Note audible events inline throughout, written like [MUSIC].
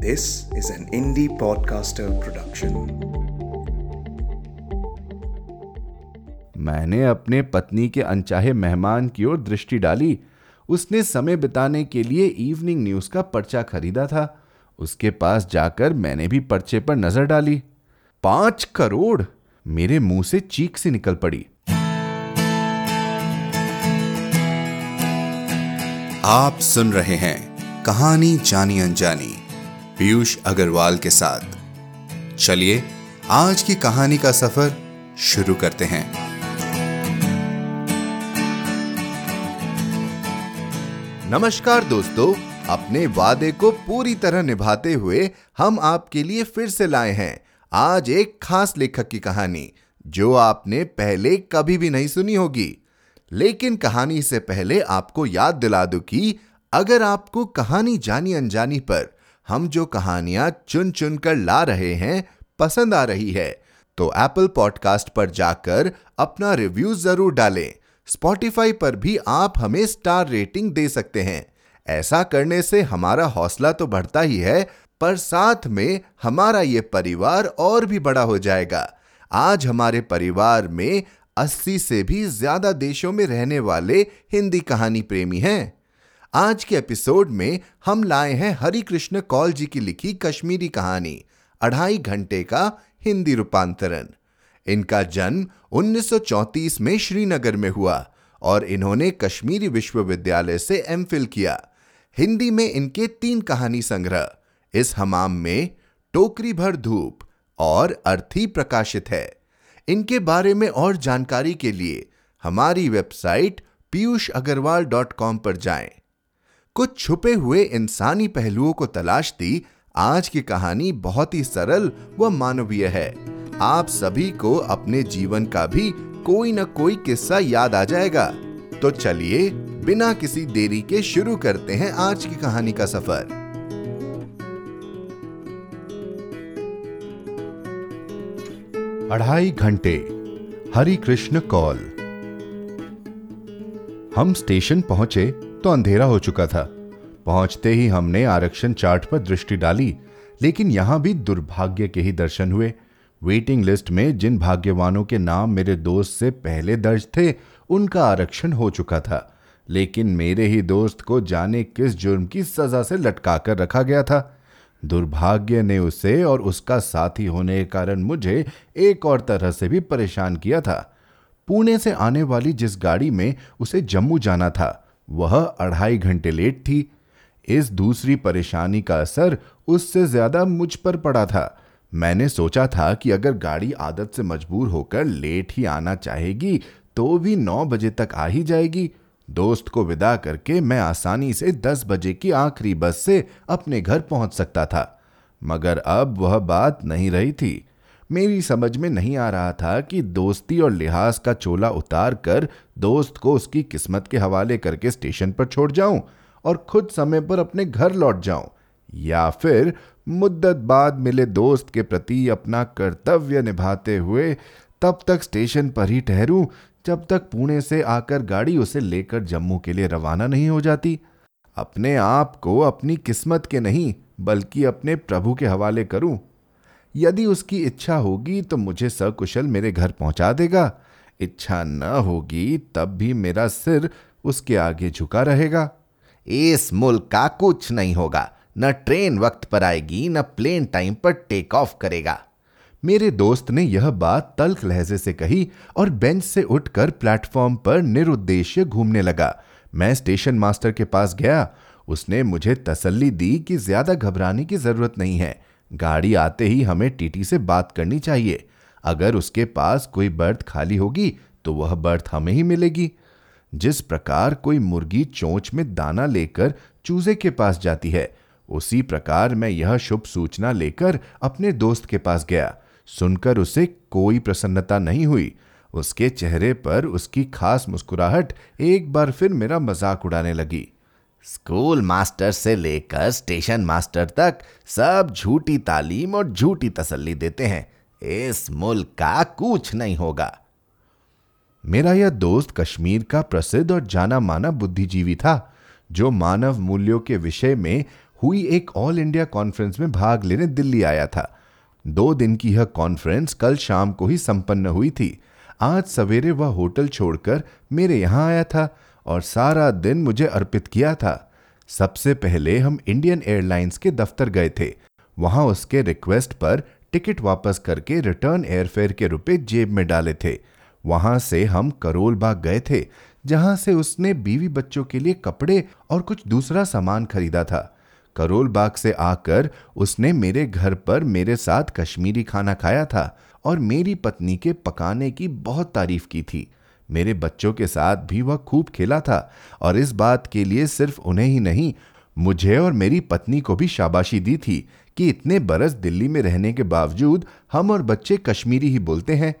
This is an indie podcaster production. मैंने अपने पत्नी के अनचाहे मेहमान की ओर दृष्टि डाली। उसने समय बिताने के लिए इवनिंग न्यूज़ का पर्चा खरीदा था। उसके पास जाकर मैंने भी पर्चे पर नज़र डाली। पाँच करोड़ मेरे मुँह से चीख सी निकल पड़ी। आप सुन रहे हैं कहानी जानी अनजानी। पीयूष अग्रवाल के साथ। चलिए, आज की कहानी का सफ़र शुरू करते हैं। नमस्कार दोस्तों, अपने वादे को पूरी तरह निभाते हुए हम आपके लिए फिर से लाए हैं। आज एक खास लेखक की कहानी, जो आपने पहले कभी भी नहीं सुनी होगी। लेकिन कहानी से पहले आपको याद दिला दूँ कि अगर आपको कहानी जानी अनजानी पर हम जो कहानियाँ चुन चुन कर ला रहे हैं, पसंद आ रही है। तो एप्पल पॉडकास्ट पर जाकर अपना रिव्यू ज़रूर डालें। स्पॉटिफाई पर भी आप हमें स्टार रेटिंग दे सकते हैं। ऐसा करने से हमारा हौसला तो बढ़ता ही है, पर साथ में हमारा ये परिवार और भी बड़ा हो जाएगा। आज हमारे परिवार में 80 से भी ज़्यादा देशों में रहने वाले हिंदी कहानी प्रेमी हैं। आज के एपिसोड में हम लाए हैं हरि कृष्ण कौल जी की लिखी कश्मीरी कहानी, अढ़ाई घंटे का हिंदी रूपांतरण। इनका जन्म 1934 में श्रीनगर में हुआ और इन्होंने कश्मीरी विश्वविद्यालय से एमफिल किया। हिंदी में इनके तीन कहानी संग्रह, इस हमाम में टोकरी भर धूप और अर्थी प्रकाशित है। इनके बारे में और जानकारी के लिए हमारी website Piyush Agarwal dot com पर जाएँ। कुछ छुपे हुए इंसानी पहलुओं को तलाशती आज की कहानी बहुत ही सरल व मानवीय है। आप सभी को अपने जीवन का भी कोई न कोई किस्सा याद आ जाएगा। तो चलिए, बिना किसी देरी के शुरू करते हैं आज की कहानी का सफ़र। अढ़ाई घंटे हरि कृष्ण कॉल। हम स्टेशन पहुँचे तो अंधेरा हो चुका था। पहुँचते ही हमने आरक्षण चार्ट पर दृष्टि डाली, लेकिन यहाँ भी दुर्भाग्य के ही दर्शन हुए। वेटिंग लिस्ट में जिन भाग्यवानों के नाम मेरे दोस्त से पहले दर्ज थे, उनका आरक्षण हो चुका था। लेकिन मेरे ही दोस्त को जाने किस जुर्म की सजा से लटका कर रखा गया था। दुर्भाग्य ने उसे और उसका साथी होने के कारण मुझे एक और तरह से भी परेशान किया था। पुणे से आने वाली जिस गाड़ी में उसे जम्मू जाना था वह अढ़ाई घंटे लेट थी। इस दूसरी परेशानी का असर उससे ज़्यादा मुझ पर पड़ा था। मैंने सोचा था कि अगर गाड़ी आदत से मजबूर होकर लेट ही आना चाहेगी तो भी नौ बजे तक आ ही जाएगी। दोस्त को विदा करके मैं आसानी से दस बजे की आखिरी बस से अपने घर पहुँच सकता था। मगर अब वह बात नहीं रही थी। मेरी समझ में नहीं आ रहा था कि दोस्ती और लिहाज का चोला उतार कर दोस्त को उसकी किस्मत के हवाले करके स्टेशन पर छोड़ जाऊँ और खुद समय पर अपने घर लौट जाऊँ, या फिर मुद्दत बाद मिले दोस्त के प्रति अपना कर्तव्य निभाते हुए तब तक स्टेशन पर ही ठहरूं, जब तक पुणे से आकर गाड़ी उसे लेकर जम्मू के लिए रवाना नहीं हो जाती। अपने आप को अपनी किस्मत के नहीं, बल्कि अपने प्रभु के हवाले करूँ यदि उसकी इच्छा होगी तो मुझे सकुशल मेरे घर पहुँचा देगा। इच्छा न होगी तब भी मेरा सिर उसके आगे झुका रहेगा। इस मुल्क का कुछ नहीं होगा। न ट्रेन वक्त पर आएगी, न प्लेन टाइम पर टेक ऑफ़ करेगा। मेरे दोस्त ने यह बात तल्ख लहजे से कही और बेंच से उठकर प्लेटफॉर्म पर निरुद्देश्य घूमने लगा। मैं स्टेशन मास्टर के पास गया। उसने मुझे तसल्ली दी कि ज़्यादा घबराने की ज़रूरत नहीं है। गाड़ी आते ही हमें टीटी से बात करनी चाहिए। अगर उसके पास कोई बर्थ खाली होगी तो वह बर्थ हमें ही मिलेगी। जिस प्रकार कोई मुर्गी चोंच में दाना लेकर चूजे के पास जाती है, उसी प्रकार मैं यह शुभ सूचना लेकर अपने दोस्त के पास गया। सुनकर उसे कोई प्रसन्नता नहीं हुई। उसके चेहरे पर उसकी खास मुस्कुराहट एक बार फिर मेरा मज़ाक उड़ाने लगी। स्कूल मास्टर से लेकर स्टेशन मास्टर तक सब झूठी तालीम और झूठी तसल्ली देते हैं। इस मुल्क का कुछ नहीं होगा। मेरा यह दोस्त कश्मीर का प्रसिद्ध और जाना माना बुद्धिजीवी था, जो मानव मूल्यों के विषय में हुई एक ऑल इंडिया कॉन्फ्रेंस में भाग लेने दिल्ली आया था। दो दिन की यह कॉन्फ्रेंस कल शाम को ही संपन्न हुई थी। आज सवेरे वह होटल छोड़कर मेरे यहाँ आया था। और सारा दिन मुझे अर्पित किया था। सबसे पहले हम इंडियन एयरलाइंस के दफ्तर गए थे। वहाँ उसके रिक्वेस्ट पर टिकट वापस करके रिटर्न एयरफेयर के रुपए जेब में डाले थे। वहाँ से हम करोल बाग गए थे, जहाँ से उसने बीवी बच्चों के लिए कपड़े और कुछ दूसरा सामान खरीदा था। करोल बाग से आकर उसने मेरे घर पर मेरे साथ कश्मीरी खाना खाया था और मेरी पत्नी के पकाने की बहुत तारीफ़ की थी। मेरे बच्चों के साथ भी वह खूब खेला था और इस बात के लिए सिर्फ़ उन्हें ही नहीं, मुझे और मेरी पत्नी को भी शाबाशी दी थी कि इतने बरस दिल्ली में रहने के बावजूद हम और बच्चे कश्मीरी ही बोलते हैं।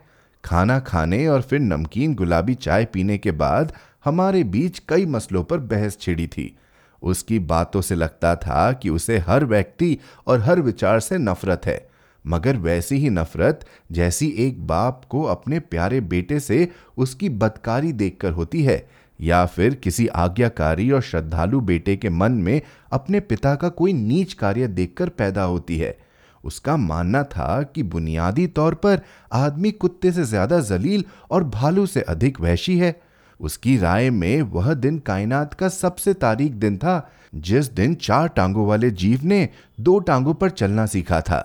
खाना खाने और फिर नमकीन गुलाबी चाय पीने के बाद हमारे बीच कई मसलों पर बहस छिड़ी थी। उसकी बातों से लगता था कि उसे हर व्यक्ति और हर विचार से नफरत है। मगर वैसी ही नफरत जैसी एक बाप को अपने प्यारे बेटे से उसकी बदकारी देखकर होती है, या फिर किसी आज्ञाकारी और श्रद्धालु बेटे के मन में अपने पिता का कोई नीच कार्य देखकर पैदा होती है। उसका मानना था कि बुनियादी तौर पर आदमी कुत्ते से ज़्यादा जलील और भालू से अधिक वहशी है। उसकी राय में वह दिन कायनात का सबसे तारीख दिन था, जिस दिन चार टांगों वाले जीव ने दो टांगों पर चलना सीखा था।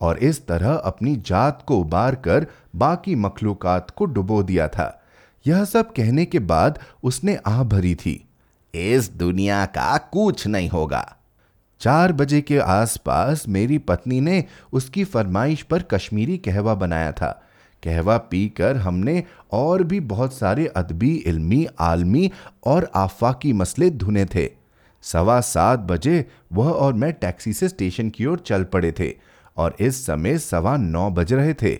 और इस तरह अपनी जात को उबार कर बाकी मखलूकात को डुबो दिया था। यह सब कहने के बाद उसने आह भरी थी। इस दुनिया का कुछ नहीं होगा। चार बजे के आसपास मेरी पत्नी ने उसकी फरमाइश पर कश्मीरी कहवा बनाया था। कहवा पीकर हमने और भी बहुत सारे अदबी, इल्मी, आलमी और आफाकी मसले धुने थे। सवा सात बजे वह और मैं टैक्सी से स्टेशन की ओर चल पड़े थे। और इस समय सवा नौ बज रहे थे।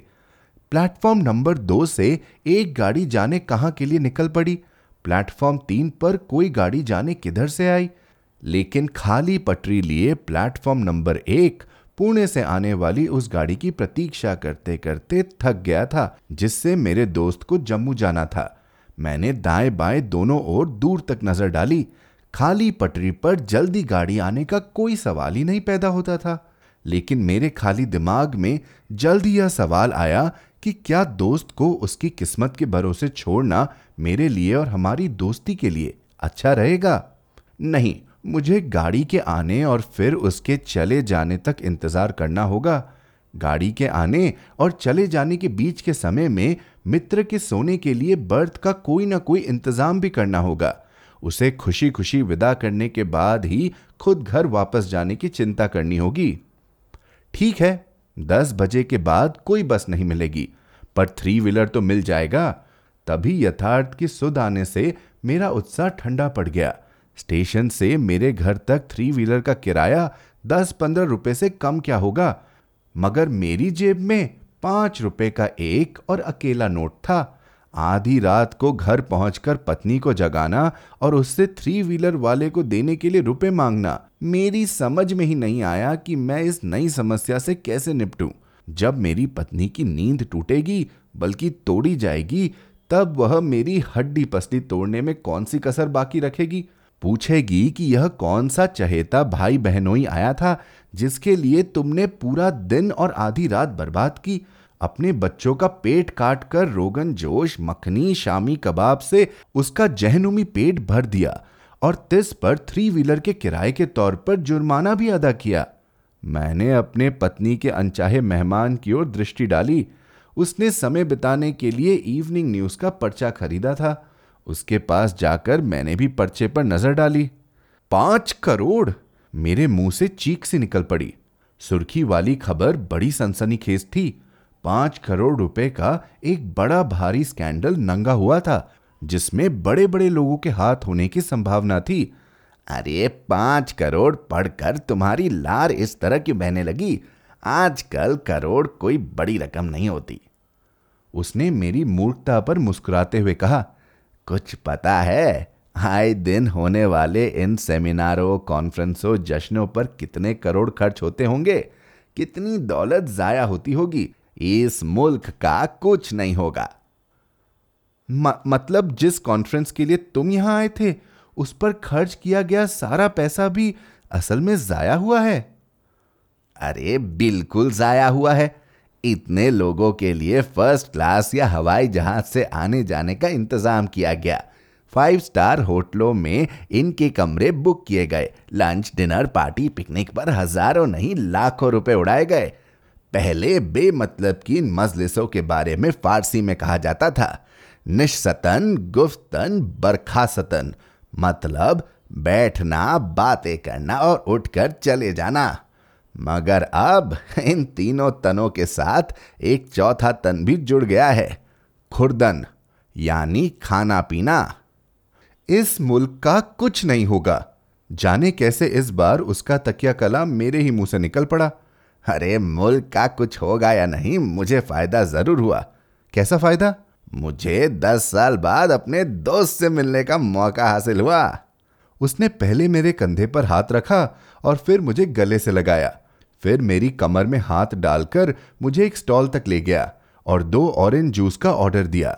प्लेटफॉर्म नंबर दो से एक गाड़ी जाने कहाँ के लिए निकल पड़ी। प्लेटफॉर्म तीन पर कोई गाड़ी जाने किधर से आई। लेकिन खाली पटरी लिए प्लेटफॉर्म नंबर एक पुणे से आने वाली उस गाड़ी की प्रतीक्षा करते करते थक गया था, जिससे मेरे दोस्त को जम्मू जाना था। मैंने दाएँ बाएँ दोनों ओर दूर तक नज़र डाली। खाली पटरी पर जल्दी गाड़ी आने का कोई सवाल ही नहीं पैदा होता था। लेकिन मेरे खाली दिमाग में जल्द ही यह सवाल आया कि क्या दोस्त को उसकी किस्मत के भरोसे छोड़ना मेरे लिए और हमारी दोस्ती के लिए अच्छा रहेगा? नहीं, मुझे गाड़ी के आने और फिर उसके चले जाने तक इंतज़ार करना होगा। गाड़ी के आने और चले जाने के बीच के समय में मित्र के सोने के लिए बर्थ का कोई ना कोई इंतज़ाम भी करना होगा। उसे खुशी खुशी विदा करने के बाद ही खुद घर वापस जाने की चिंता करनी होगी। ठीक है, दस बजे के बाद कोई बस नहीं मिलेगी, पर थ्री व्हीलर तो मिल जाएगा। तभी यथार्थ की सुध आने से मेरा उत्साह ठंडा पड़ गया। स्टेशन से मेरे घर तक थ्री व्हीलर का किराया दस पंद्रह रुपए से कम क्या होगा? मगर मेरी जेब में पाँच रुपए का एक और अकेला नोट था। आधी रात को घर पहुंचकर पत्नी को जगाना और उससे थ्री व्हीलर वाले को देने के लिए रुपए मांगना। मेरी समझ में ही नहीं आया कि मैं इस नई समस्या से कैसे निपटूं। जब मेरी पत्नी की नींद टूटेगी, बल्कि तोड़ी जाएगी, तब वह मेरी हड्डी पसली तोड़ने में कौन सी कसर बाकी रखेगी? पूछेगी कि यह कौन सा चहेता भाई बहनोई आया था, जिसके लिए तुमने पूरा दिन और आधी रात बर्बाद की? अपने बच्चों का पेट काट कर रोगन जोश, मखनी, शामी कबाब से उसका जहनुमी पेट भर दिया। और तिस पर थ्री व्हीलर के किराए के तौर पर जुर्माना भी अदा किया। मैंने अपने पत्नी के अनचाहे मेहमान की ओर दृष्टि डाली। उसने समय बिताने के लिए इवनिंग न्यूज़ का पर्चा खरीदा था। उसके पास जाकर मैंने भी पर्चे पर नज़र डाली। पाँच करोड़! मेरे मुँह से चीख से निकल पड़ी। सुर्खी वाली खबर बड़ी सनसनीखेज थी। पाँच करोड़ रुपए का एक बड़ा भारी स्कैंडल नंगा हुआ था। जिसमें बड़े बड़े लोगों के हाथ होने की संभावना थी। अरे, पाँच करोड़ पढ़कर तुम्हारी लार इस तरह क्यों बहने लगी? आजकल करोड़ कोई बड़ी रकम नहीं होती। उसने मेरी मूर्खता पर मुस्कुराते हुए कहा, कुछ पता है, आए दिन होने वाले इन सेमिनारों, कॉन्फ्रेंसों, जश्नों पर कितने करोड़ खर्च होते होंगे? कितनी दौलत जाया होती होगी? इस मुल्क का कुछ नहीं होगा। म, मतलब जिस कॉन्फ्रेंस के लिए तुम यहाँ आए थे उस पर खर्च किया गया सारा पैसा भी असल में जाया हुआ है। अरे बिल्कुल जाया हुआ है। इतने लोगों के लिए फ़र्स्ट क्लास या हवाई जहाज़ से आने जाने का इंतज़ाम किया गया। फाइव स्टार होटलों में इनके कमरे बुक किए गए। लंच डिनर पार्टी पिकनिक पर हज़ारों नहीं लाखों रुपए उड़ाए गए। पहले बेमतलब की इन मजलिसों के बारे में फारसी में कहा जाता था। निशतन गुफ्तन, बरखासतन। मतलब बैठना, बातें करना और उठकर चले जाना। मगर अब [LAUGHS] इन तीनों तनों के साथ एक चौथा तन भी जुड़ गया है। खुर्दन, यानी खाना पीना इस मुल्क का कुछ नहीं होगा। जाने कैसे इस बार उसका तकिया कलाम मेरे ही मुँह से निकल पड़ा? अरे, मुल्क का कुछ होगा या नहीं, मुझे फ़ायदा ज़रूर हुआ। कैसा फ़ायदा? मुझे दस साल बाद अपने दोस्त से मिलने का मौका हासिल हुआ। उसने पहले मेरे कंधे पर हाथ रखा और फिर मुझे गले से लगाया। फिर मेरी कमर में हाथ डालकर मुझे एक स्टॉल तक ले गया और दो ऑरेंज जूस का ऑर्डर दिया।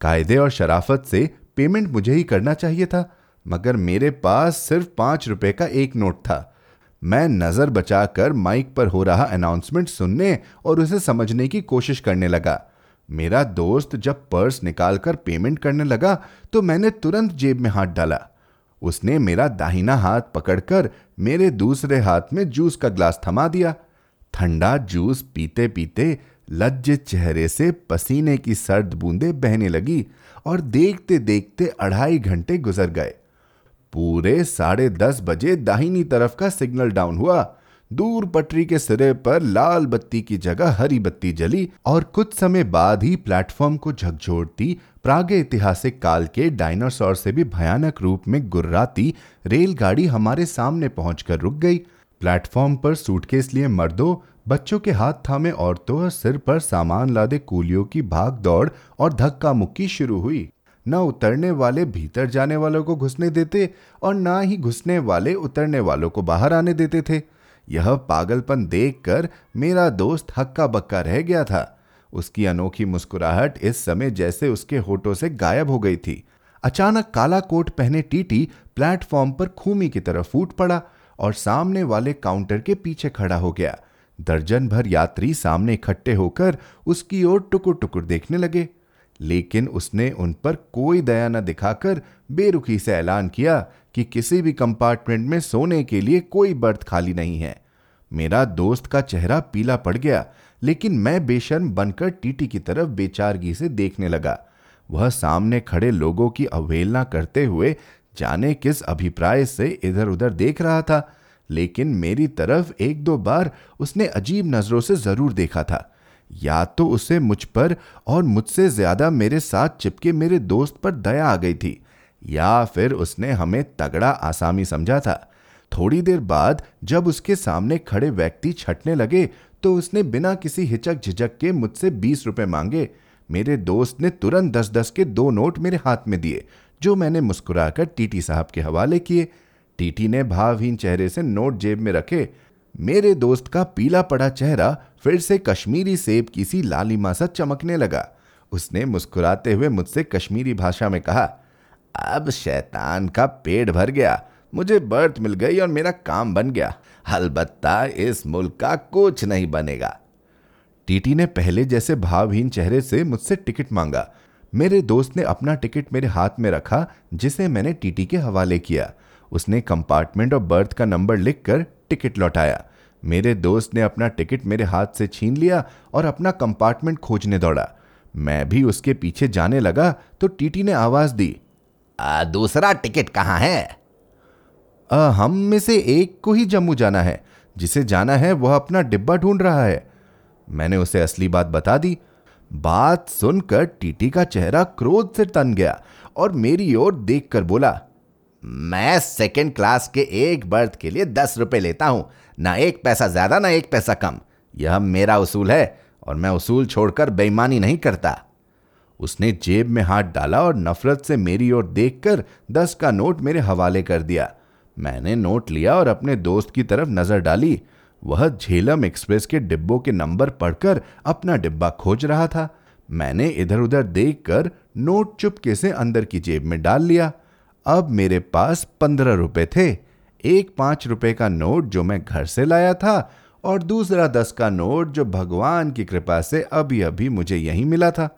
कायदे और शराफत से पेमेंट मुझे ही करना चाहिए था, मगर मेरे पास सिर्फ़ पाँच रुपए का एक नोट था। मैं नज़र बचाकर माइक पर हो रहा अनाउंसमेंट सुनने और उसे समझने की कोशिश करने लगा। मेरा दोस्त जब पर्स निकालकर पेमेंट करने लगा तो मैंने तुरंत जेब में हाथ डाला। उसने मेरा दाहिना हाथ पकड़कर मेरे दूसरे हाथ में जूस का ग्लास थमा दिया। ठंडा जूस पीते पीते लज्जित चेहरे से पसीने की सर्द बूंदें बहने लगी और देखते देखते अढ़ाई घंटे गुजर गए। पूरे साढ़े दस बजे दाहिनी तरफ़ का सिग्नल डाउन हुआ। दूर पटरी के सिरे पर लाल बत्ती की जगह हरी बत्ती जली और कुछ समय बाद ही प्लेटफॉर्म को झकझोरती प्रागे ऐतिहासिक काल के डायनासोर से भी भयानक रूप में गुर्राती रेलगाड़ी हमारे सामने पहुंचकर रुक गई। प्लेटफॉर्म पर सूटकेस लिए मर्दों, बच्चों के हाथ थामे औरतों और सिर पर सामान लादे कूलियों की भाग दौड़ और धक्का मुक्की शुरू हुई। न उतरने वाले भीतर जाने वालों को घुसने देते और ना ही घुसने वाले उतरने वालों को बाहर आने देते थे। यह पागलपन देखकर मेरा दोस्त हक्का बक्का रह गया था। उसकी अनोखी मुस्कुराहट इस समय जैसे उसके होठों से गायब हो गई थी। अचानक काला कोट पहने टीटी प्लेटफॉर्म पर खूमी की तरफ़ फूट पड़ा और सामने वाले काउंटर के पीछे खड़ा हो गया। दर्जन भर यात्री सामने इकट्ठे होकर उसकी ओर टुकुर टुकुर देखने लगे। लेकिन उसने उन पर कोई दया न दिखाकर बेरुखी से ऐलान किया कि किसी भी कंपार्टमेंट में सोने के लिए कोई बर्थ खाली नहीं है। मेरा दोस्त का चेहरा पीला पड़ गया, लेकिन मैं बेशर्म बनकर टीटी की तरफ़ बेचारगी से देखने लगा। वह सामने खड़े लोगों की अवहेलना करते हुए जाने किस अभिप्राय से इधर उधर देख रहा था, लेकिन मेरी तरफ़ एक दो बार उसने अजीब नज़रों से ज़रूर देखा था। या तो उसे मुझ पर और मुझसे ज़्यादा मेरे साथ चिपके मेरे दोस्त पर दया आ गई थी, या फिर उसने हमें तगड़ा आसामी समझा था। थोड़ी देर बाद जब उसके सामने खड़े व्यक्ति छटने लगे तो उसने बिना किसी हिचक झिझक के मुझसे बीस रुपए मांगे। मेरे दोस्त ने तुरंत दस दस के दो नोट मेरे हाथ में दिए, जो मैंने मुस्कुराकर टीटी साहब के हवाले किए। टीटी ने भावहीन चेहरे से नोट जेब में रखे। मेरे दोस्त का पीला पड़ा चेहरा फिर से कश्मीरी सेब की सी लालिमा सा चमकने लगा। उसने मुस्कुराते हुए मुझसे कश्मीरी भाषा में कहा, अब शैतान का पेट भर गया, मुझे बर्थ मिल गई और मेरा काम बन गया। अलबत्ता इस मुल्क का कुछ नहीं बनेगा। टीटी ने पहले जैसे भावहीन चेहरे से मुझसे टिकट मांगा। मेरे दोस्त ने अपना टिकट मेरे हाथ में रखा, जिसे मैंने टीटी के हवाले किया। उसने कंपार्टमेंट और बर्थ का नंबर लिखकर टिकट लौटाया। मेरे दोस्त ने अपना टिकट मेरे हाथ से छीन लिया और अपना कंपार्टमेंट खोजने दौड़ा। मैं भी उसके पीछे जाने लगा तो टीटी ने आवाज़ दी आ, दूसरा टिकट कहाँ है? आ, हम में से एक को ही जम्मू जाना है। जिसे जाना है वह अपना डिब्बा ढूंढ रहा है। मैंने उसे असली बात बता दी। बात सुनकर टीटी का चेहरा क्रोध से तन गया और मेरी ओर देखकर बोला मैं सेकंड क्लास के एक बर्थ के लिए दस रुपए लेता हूँ। ना एक पैसा ज़्यादा, ना एक पैसा कम। यह मेरा उसूल है और मैं उसूल छोड़कर बेईमानी नहीं करता। उसने जेब में हाथ डाला और नफरत से मेरी ओर देखकर दस का नोट मेरे हवाले कर दिया। मैंने नोट लिया और अपने दोस्त की तरफ़ नज़र डाली। वह झेलम एक्सप्रेस के डिब्बों के नंबर पढ़कर अपना डिब्बा खोज रहा था। मैंने इधर उधर देखकर नोट चुपके से अंदर की जेब में डाल लिया। अब मेरे पास पंद्रह रुपए थे। एक पाँच रुपए का नोट जो मैं घर से लाया था और दूसरा दस का नोट जो भगवान की कृपा से अभी अभी मुझे यहीं मिला था।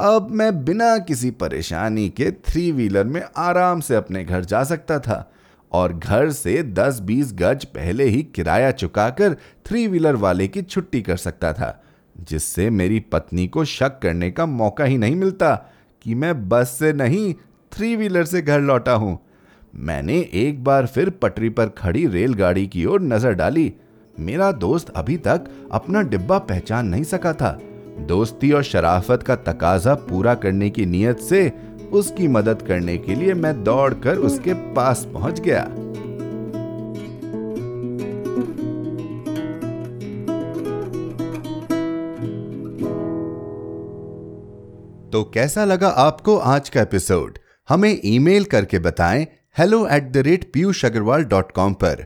अब मैं बिना किसी परेशानी के थ्री व्हीलर में आराम से अपने घर जा सकता था और घर से 10-20 गज पहले ही किराया चुकाकर थ्री व्हीलर वाले की छुट्टी कर सकता था, जिससे मेरी पत्नी को शक करने का मौका ही नहीं मिलता कि मैं बस से नहीं थ्री व्हीलर से घर लौटा हूँ। मैंने एक बार फिर पटरी पर खड़ी रेलगाड़ी की ओर नज़र डाली। मेरा दोस्त अभी तक अपना डिब्बा पहचान नहीं सका था। दोस्ती और शराफत का तकाजा पूरा करने की नीयत से उसकी मदद करने के लिए मैं दौड़कर उसके पास पहुँच गया। तो कैसा लगा आपको आज का एपिसोड? हमें ईमेल करके बताएँ hello at the rate Piyush Agarwal dot com पर।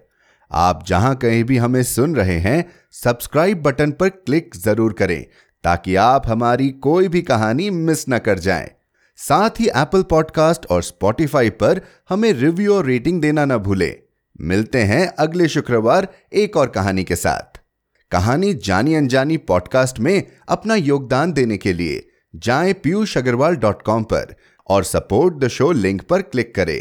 आप जहाँ कहीं भी हमें सुन रहे हैं सब्सक्राइब बटन पर क्लिक ज़रूर करें, ताकि आप हमारी कोई भी कहानी मिस न कर जाएँ। साथ ही एप्पल पॉडकास्ट और स्पॉटिफाई पर हमें रिव्यू और रेटिंग देना ना भूलें। मिलते हैं अगले शुक्रवार एक और कहानी के साथ। कहानी जानी अनजानी पॉडकास्ट में अपना योगदान देने के लिए जाएँ पीयूष अग्रवाल डॉट कॉम पर और सपोर्ट द शो लिंक पर क्लिक करें।